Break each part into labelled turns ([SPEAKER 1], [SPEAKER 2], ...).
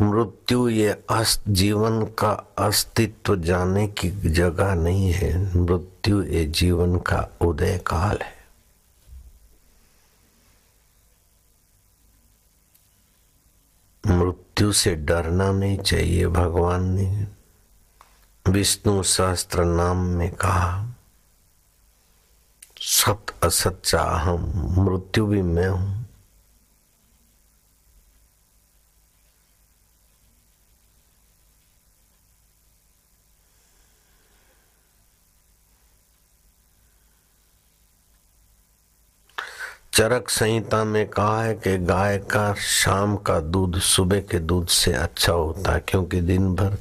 [SPEAKER 1] मृत्यु ये अस्त, जीवन का अस्तित्व जाने की जगह नहीं है। मृत्यु ये जीवन का उदय काल है। मृत्यु से डरना नहीं चाहिए भगवान ने। विष्णु सहस्त्र नाम में कहा, सत असत चाहम, मृत्यु भी मैं हूँ। चरक संहिता में कहा है कि गाय का शाम का दूध सुबह के दूध से अच्छा होता है, क्योंकि दिन भर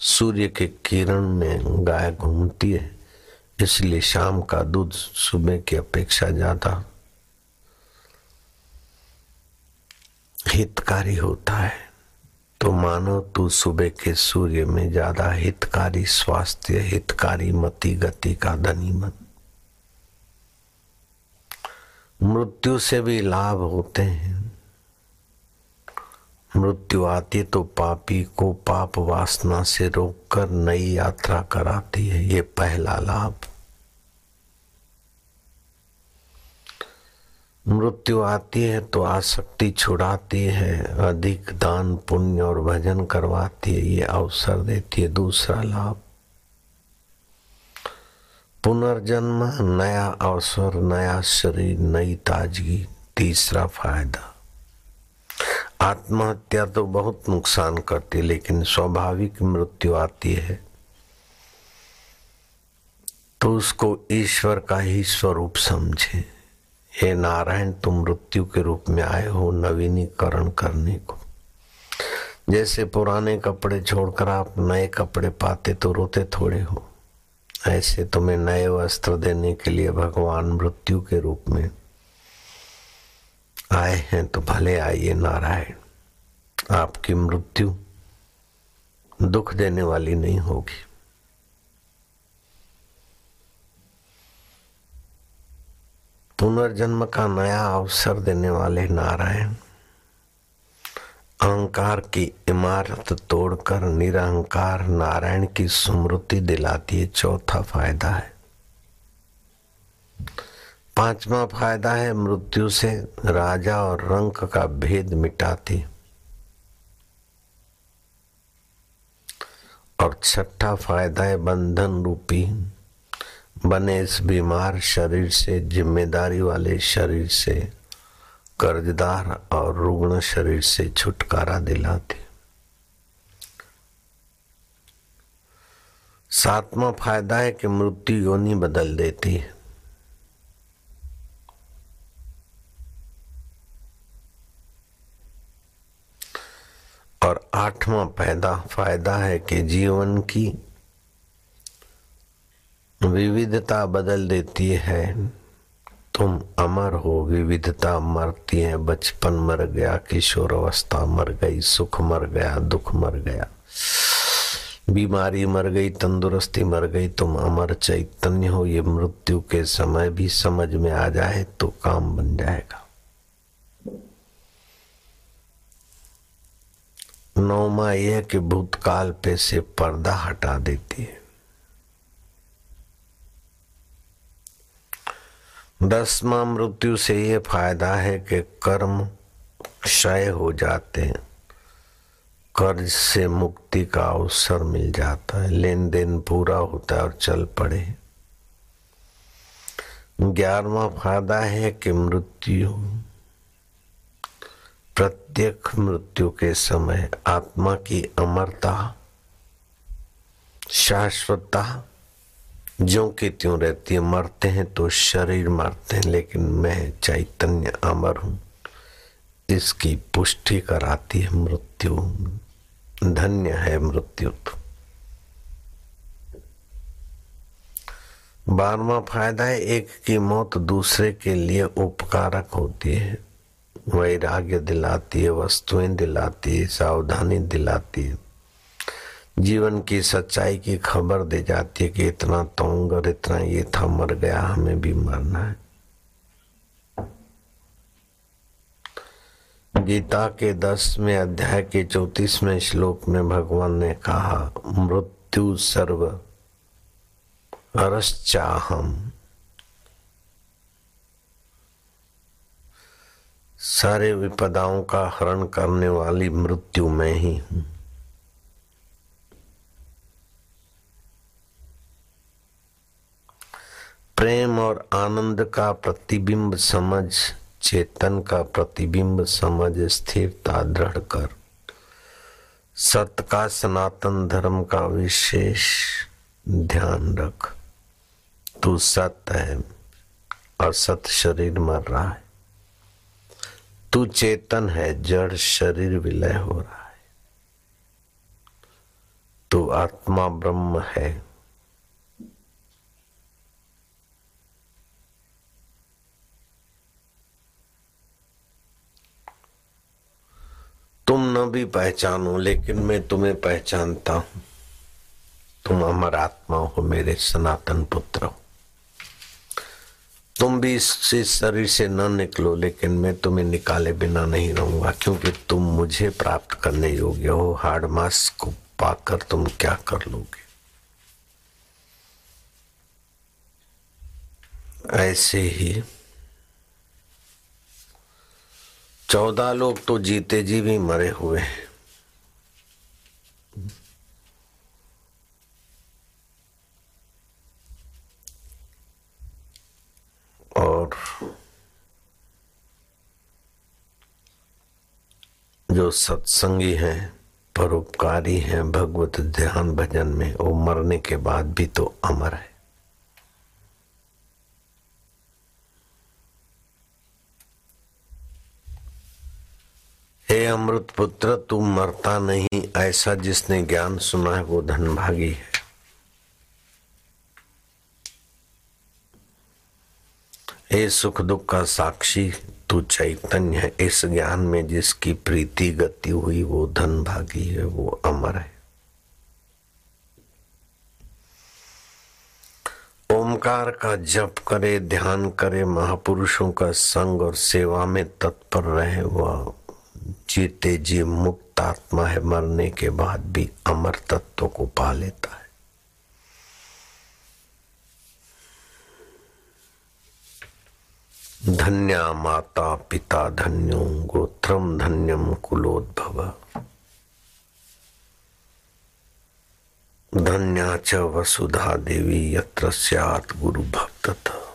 [SPEAKER 1] सूर्य के किरण में गाय घूमती है, इसलिए शाम का दूध सुबह की अपेक्षा ज़्यादा हितकारी होता है। तो मानो तू सुबह के सूर्य में ज़्यादा हितकारी, स्वास्थ्य हितकारी, मति गति का धनी बन। मृत्यु से भी लाभ होते हैं। मृत्यु आती तो पापी को पाप वासना से रोककर नई यात्रा कराती है। ये पहला लाभ। मृत्यु आती है तो आसक्ति छुड़ाती है, अधिक दान पुण्य और भजन करवाती है, ये अवसर देती है। दूसरा लाभ। पुनर्जन्म, नया अवसर, नया शरीर, नई ताजगी, तीसरा फ़ायदा। आत्महत्या तो बहुत नुकसान करती लेकिन स्वाभाविक मृत्यु आती है। तो उसको ईश्वर का ही स्वरूप समझे। हे नारायण, तुम मृत्यु के रूप में आए हो नवीनीकरण करने को। जैसे पुराने कपड़े छोड़कर आप नए कपड़े पाते तो रोते थोड़े हो। ऐसे तुम्हें नए वस्त्र देने के लिए भगवान मृत्यु के रूप में आए हैं तो भले आइए नारायण। आपकी मृत्यु दुख देने वाली नहीं होगी। पुनर्जन्म का नया अवसर देने वाले नारायण। अहंकार की इमारत तोड़कर निरहंकार नारायण की स्मृति दिलाती है, चौथा फ़ायदा है। पांचवा फ़ायदा है, मृत्यु से राजा और रंक का भेद मिटाती और छठा फ़ायदा है, बंधन रूपी। बने इस बीमार शरीर से, ज़िम्मेदारी वाले शरीर से। कर्जदार और रुग्ण शरीर से छुटकारा दिलाती सातवां फ़ायदा है कि मृत्यु योनि बदल देती है। और आठवां पैदा फ़ायदा है कि जीवन की विविधता बदल देती है। तुम अमर हो विविधता मरती है। बचपन मर गया, किशोर अवस्था मर गई, सुख मर गया, दुख मर गया। बीमारी मर गई, तंदुरुस्ती मर गई, तुम अमर चैतन्य हो। ये मृत्यु के समय भी समझ में आ जाए तो काम बन जाएगा। नौमा यह कि भूतकाल पे से पर्दा हटा देती है। दसवा मृत्यु से ये फ़ायदा है कि कर्म क्षय हो जाते हैं। कर्ज से मुक्ति का अवसर मिल जाता है। लेन देन पूरा होता है और चल पड़े ग्यारहवा फ़ायदा है कि मृत्यु। प्रत्येक मृत्यु के समय आत्मा की अमरता, शाश्वतता जो कि त्यों रहती है, मरते हैं तो शरीर मरते हैं, लेकिन मैं चैतन्य अमर हूँ। इसकी पुष्टि कराती है मृत्यु। धन्य है मृत्यु तो। बारवा फ़ायदा है, एक की मौत दूसरे के लिए उपकारक होती है। वैराग्य दिलाती है, वस्तुएँ दिलाती है, सावधानी दिलाती है। जीवन की सच्चाई की खबर दे जाती है कि इतना तोंग और इतना ये था, मर गया, हमें भी मरना है। गीता के दसवें अध्याय के चौतीसवें श्लोक में भगवान ने कहा, मृत्यु सर्व अरश्चाहम। सारे विपदाओं का हरण करने वाली मृत्यु में ही हूँ। प्रेम और आनंद का प्रतिबिंब समझ, चेतन का प्रतिबिंब समझ, स्थिरता दृढ़ कर। सत का सनातन धर्म का विशेष ध्यान रख। तू सत है और सत्य शरीर मर रहा है। तू चेतन है, जड़ शरीर विलय हो रहा है। तू आत्मा ब्रह्म है तुम भी पहचानो, लेकिन मैं तुम्हें पहचानता हूँ। तुम अमर आत्मा हो, मेरे सनातन पुत्र हो। तुम भी इस शरीर से न निकलो, लेकिन मैं तुम्हें निकाले बिना नहीं रहूँगा, क्योंकि तुम मुझे प्राप्त करने योग्य हो। हार्ड मास को पाकर तुम क्या कर लोगे? ऐसे ही चौदह लोग तो जीते जी भी मरे हुए हैं। और जो सत्संगी हैं, परोपकारी हैं, भगवत ध्यान भजन में, वो मरने के बाद भी तो अमर है हे अमृत पुत्र तू मरता नहीं। ऐसा जिसने ज्ञान सुना है, वो धनभागी है। हे सुख दुख का साक्षी, तू चैतन्य है। इस ज्ञान में जिसकी प्रीति गति हुई, वो धन भागी है, वो अमर है। ओमकार का जप करे, ध्यान करे, महापुरुषों का संग और सेवा में तत्पर रहे, वह जीते जी मुक्त आत्मा है, मरने के बाद भी अमर तत्व को पा लेता है। धन्या माता पिता धन्यो, गोत्रम धन्यम कुलोद्भव। धन्या च वसुधा देवी, यत्र गुरु भक्त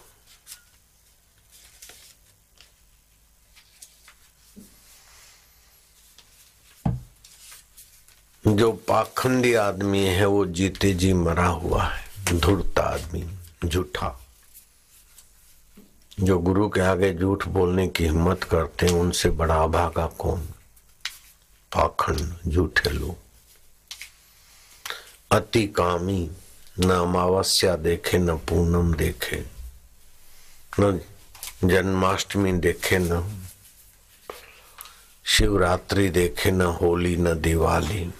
[SPEAKER 1] जो पाखंडी आदमी है, वो जीते जी मरा हुआ है। धुड़ता आदमी, झूठा। जो गुरु के आगे झूठ बोलने की हिम्मत करते हैं, उनसे बड़ा अभागा कौन? पाखंड, झूठे लोग। अति कामी, न अमावस्या देखे, न पूनम देखे। न जन्माष्टमी देखे, न शिवरात्रि देखे, न होली, न दिवाली।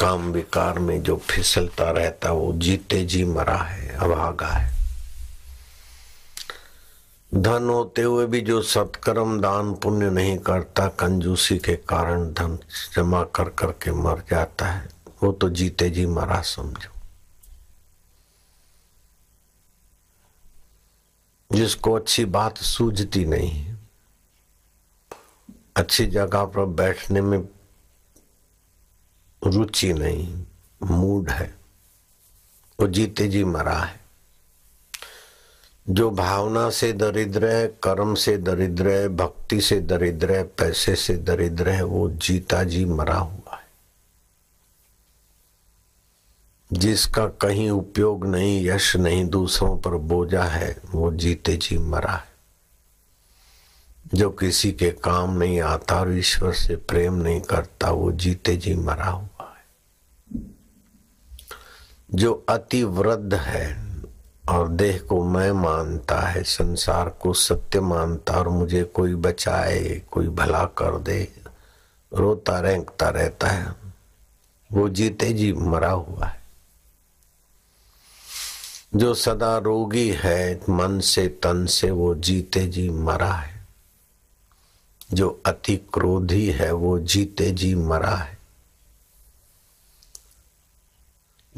[SPEAKER 1] काम विकार में जो फिसलता रहता वो जीते जी मरा है अभागा है। धन होते हुए भी जो सत्कर्म दान पुण्य नहीं करता, कंजूसी के कारण धन जमा कर करके मर जाता है, वो तो जीते जी मरा, समझो। जिसको अच्छी बात सूझती नहीं है, अच्छी जगह पर बैठने में रुचि नहीं, मूड है, वो जीते जी मरा है। जो भावना से दरिद्र है, कर्म से दरिद्र है, भक्ति से दरिद्र है, पैसे से दरिद्र है, वो जीता जी मरा हुआ है। जिसका कहीं उपयोग नहीं, यश नहीं, दूसरों पर बोझा है, वो जीते जी मरा है। जो किसी के काम नहीं आता और ईश्वर से प्रेम नहीं करता, वो जीते जी मरा हुआ है। जो अति वृद्ध है और देह को मैं मानता है, संसार को सत्य मानता और मुझे कोई बचाए, कोई भला कर दे, रोता रेंकता रहता है, वो जीते जी मरा हुआ है। जो सदा रोगी है, मन से, तन से वो जीते जी मरा है। जो अति क्रोधी है, वो जीते जी मरा है।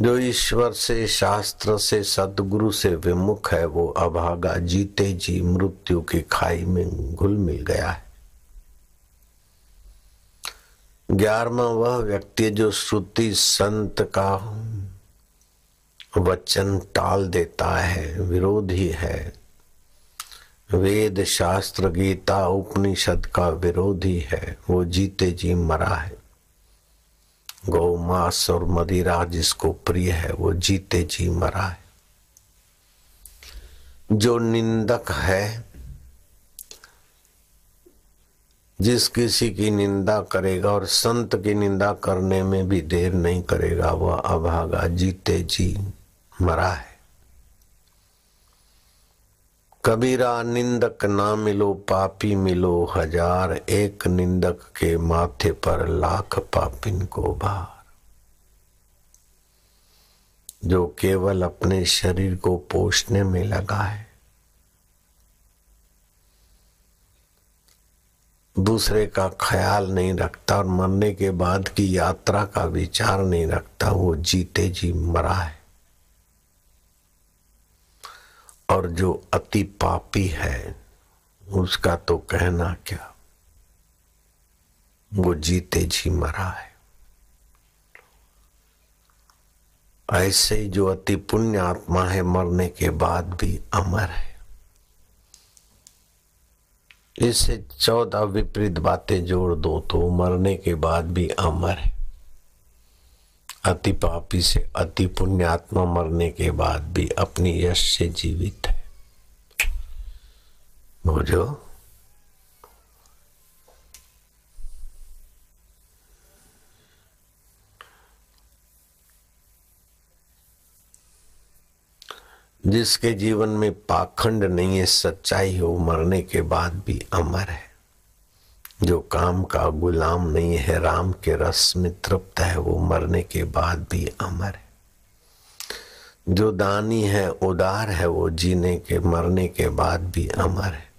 [SPEAKER 1] जो ईश्वर से, शास्त्र से, सदगुरु से विमुख है, वो अभागा जीते जी मृत्यु की खाई में घुल मिल गया है। ग्यारहवा वह व्यक्ति जो श्रुति संत का वचन टाल देता है, विरोधी है। वेद, शास्त्र, गीता, उपनिषद का विरोधी है, वो जीते जी मरा है। गौ मास और मदिरा जिसको प्रिय है, वो जीते जी मरा है। जो निंदक है, जिस किसी की निंदा करेगा और संत की निंदा करने में भी देर नहीं करेगा, वह अभागा, जीते जी मरा है। कबीरा निंदक ना मिलो, पापी मिलो हज़ार। एक निंदक के माथे पर लाख पापिन को भार। जो केवल अपने शरीर को पोषने में लगा है दूसरे का ख्याल नहीं रखता और मरने के बाद की यात्रा का विचार नहीं रखता, वो जीते जी मरा है। और जो अति पापी है, उसका तो कहना क्या? वो जीते जी मरा है। ऐसे जो अति पुण्य आत्मा है, मरने के बाद भी अमर है। इससे चौदह विपरीत बातें जोड़ दो तो मरने के बाद भी अमर है। अति पापी से अति पुण्यात्मा मरने के बाद भी अपनी यश से जीवित है। बोझो जिसके जीवन में पाखंड नहीं है, सच्चाई हो, मरने के बाद भी अमर है। जो काम का गुलाम नहीं है, राम के रस में तृप्त है, वो मरने के बाद भी अमर है। जो दानी है, उदार है, वो जीने के, मरने के बाद भी अमर है।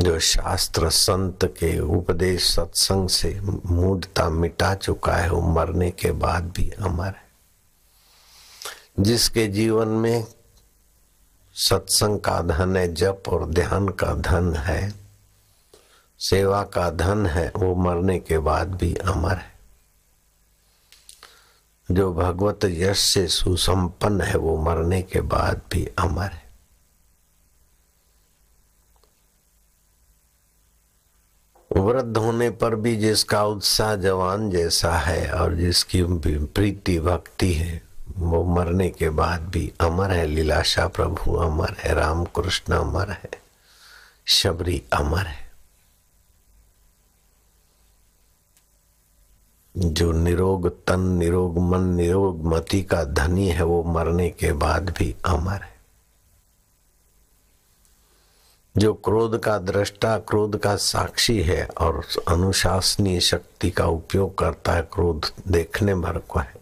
[SPEAKER 1] जो शास्त्र संत के उपदेश सत्संग से मूढ़ता मिटा चुका है, वो मरने के बाद भी अमर है। जिसके जीवन में सत्संग का धन है, जप और ध्यान का धन है सेवा का धन है, वो मरने के बाद भी अमर है। जो भगवत यश से सुसंपन्न है, वो मरने के बाद भी अमर है। वृद्ध होने पर भी जिसका उत्साह जवान जैसा है और जिसकी प्रीति भक्ति है, वो मरने के बाद भी अमर है। लीलाशा प्रभु अमर है राम कृष्ण अमर है, शबरी अमर है। जो निरोग, तन निरोग, मन निरोग, मति का धनी है, वो मरने के बाद भी अमर है। जो क्रोध का दृष्टा, क्रोध का साक्षी है और अनुशासनीय शक्ति का उपयोग करता है, क्रोध देखने भर को है,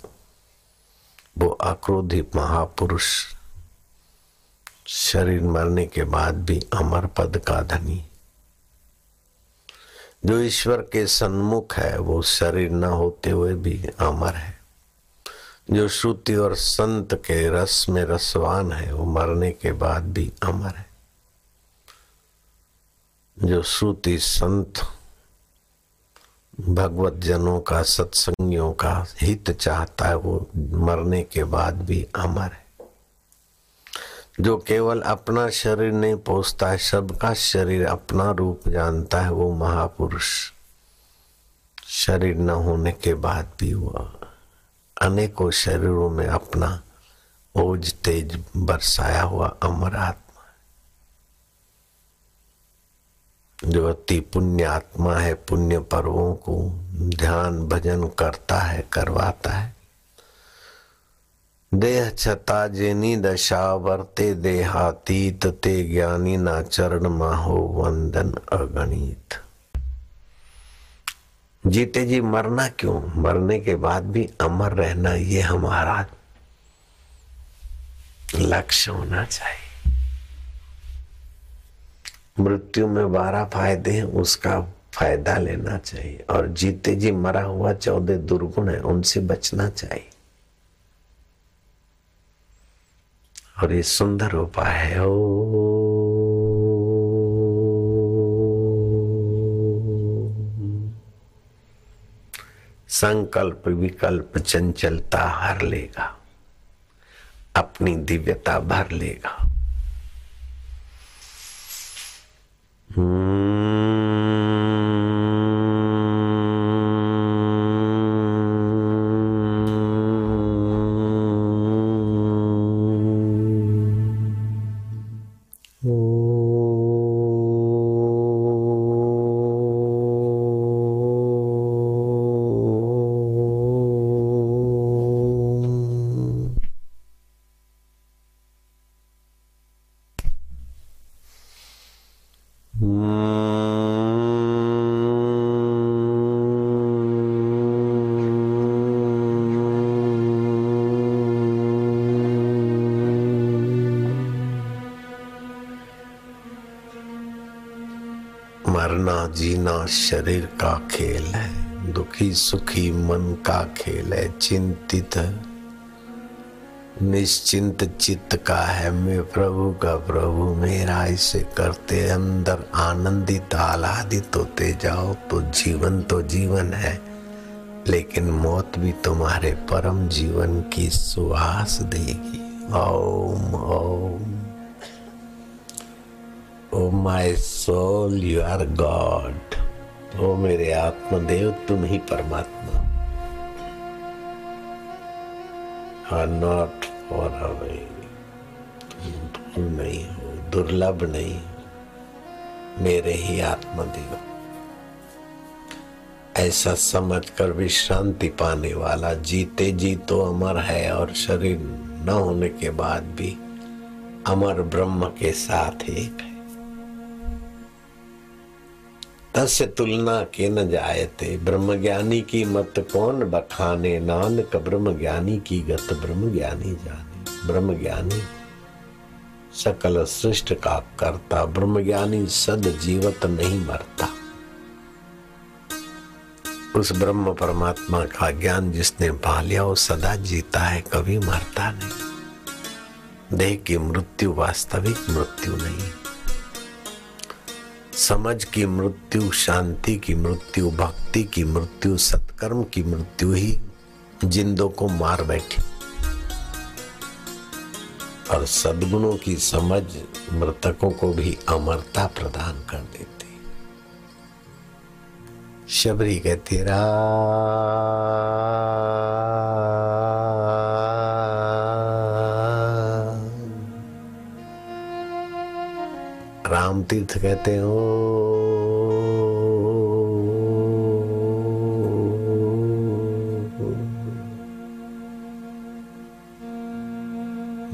[SPEAKER 1] वो अक्रोधी महापुरुष, शरीर मरने के बाद भी अमर पद का धनी जो ईश्वर के सन्मुख है, वो शरीर न होते हुए भी अमर है। जो श्रुति और संत के रस में रसवान है, वो मरने के बाद भी अमर है। जो श्रुति, संत, भगवत जनों का, सत्संगियों का हित चाहता है, वो मरने के बाद भी अमर है। जो केवल अपना शरीर नहीं पोसता है, सबका शरीर अपना रूप जानता है, वो महापुरुष। शरीर न होने के बाद भी वो अनेकों शरीरों में अपना ओज तेज बरसाया हुआ अमर आत्मा जो अति पुण्य आत्मा है, पुण्य पर्वों को ध्यान भजन करता है, करवाता है। देह छता जेनी दशा वर्ते देहातीत, ते ज्ञानी ना चरण माहो वंदन अगणित। जीते जी मरना क्यों? मरने के बाद भी अमर रहना ये हमारा लक्ष्य होना चाहिए। मृत्यु में बारह फ़ायदे हैं, उसका फ़ायदा लेना चाहिए। और जीते जी मरा हुआ चौदह दुर्गुण है, उनसे बचना चाहिए। और ये सुंदर उपाय है। ओ। संकल्प विकल्प चंचलता हर लेगा। अपनी दिव्यता भर लेगा। जीना शरीर का खेल है, दुखी सुखी मन का खेल है, चिंतित निश्चिंत चित्त का है, मैं प्रभु का प्रभु, मेरा इसे करते अंदर आनंदित, आह्लादित होते जाओ तो जीवन तो जीवन है, लेकिन मौत भी तुम्हारे परम जीवन की सुहास देगी। Om Om. O my soul you are God ओ मेरे आत्मदेव तुम ही परमात्मा आर नॉट फॉर अवे तुम नहीं हो दुर्लभ नहीं हो मेरे ही आत्मदेव ऐसा समझकर विश्रांति पाने वाला, जीते जी तो अमर है और शरीर न होने के बाद भी अमर ब्रह्म के साथ एक है। तस्य तुलना के न जायते ब्रह्म ज्ञानी की मत कौन बखाने? नानक ब्रह्म ज्ञानी की गत ब्रह्म ज्ञानी जाने। ब्रह्म ज्ञानी सकल सृष्ट का करता ब्रह्म ज्ञानी सद जीवत नहीं मरता। उस ब्रह्म परमात्मा का ज्ञान जिसने पा लिया वो सदा जीता है, कभी मरता नहीं। देह की मृत्यु वास्तविक मृत्यु नहीं समझ की मृत्यु, शांति की मृत्यु, भक्ति की मृत्यु, सत्कर्म की मृत्यु ही जिंदों को मार बैठी। और सद्गुणों की समझ मृतकों को भी अमरता प्रदान कर देती। शबरी कहती रा तीर्थ कहते हो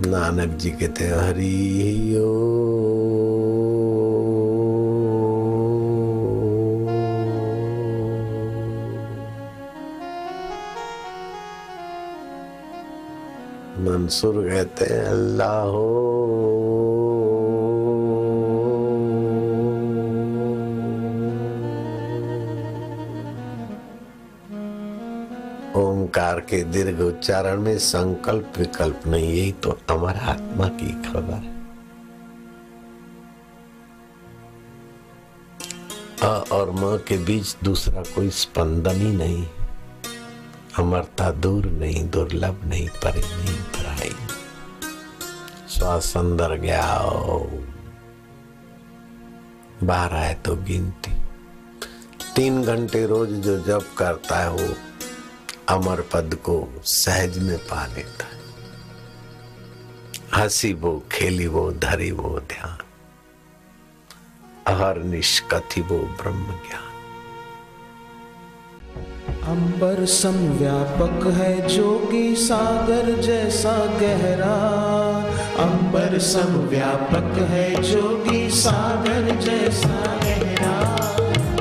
[SPEAKER 1] नानक जी कहते हरि ओ मंसूर कहते हैं अल्लाह हो ओंकार के दीर्घ उच्चारण में संकल्प विकल्प नहीं, यही तो अमर आत्मा की खबर है। अ और म के बीच दूसरा कोई स्पंदन ही नहीं। अमरता दूर नहीं, दुर्लभ नहीं परे नहीं पराई श्वास अंदर गया बाहर आए तो गिनती। तीन घंटे रोज जो जप करता है, वो अमर पद को सहज में पा लेता है। हँसी वो, खेली वो, धरी वो ध्यान। अहर निष्कथि वो ब्रह्म ज्ञान।
[SPEAKER 2] अंबर समव्यापक है जोगी सागर जैसा गहरा। अंबर समव्यापक है जोगी सागर जैसा गहरा।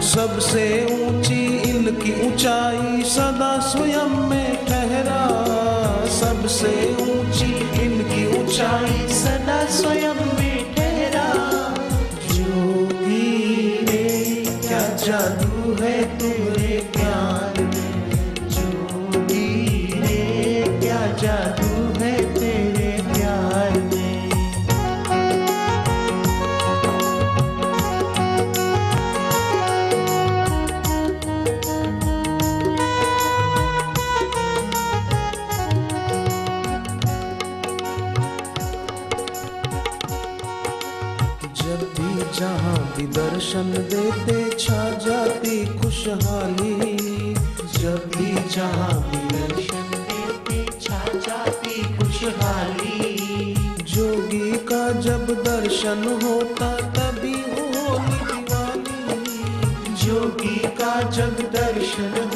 [SPEAKER 2] सबसे ऊँची, इनकी ऊंचाई सदा स्वयं में ठहरा। सबसे ऊँची, इनकी ऊंचाई सदा स्वयं में दर्शन देते, छा जाती खुशहाली। जब भी जहाँ भी दर्शन देते, छा जाती खुशहाली। जोगी का जब दर्शन होता, तभी होली दिवाली। जोगी का जब दर्शन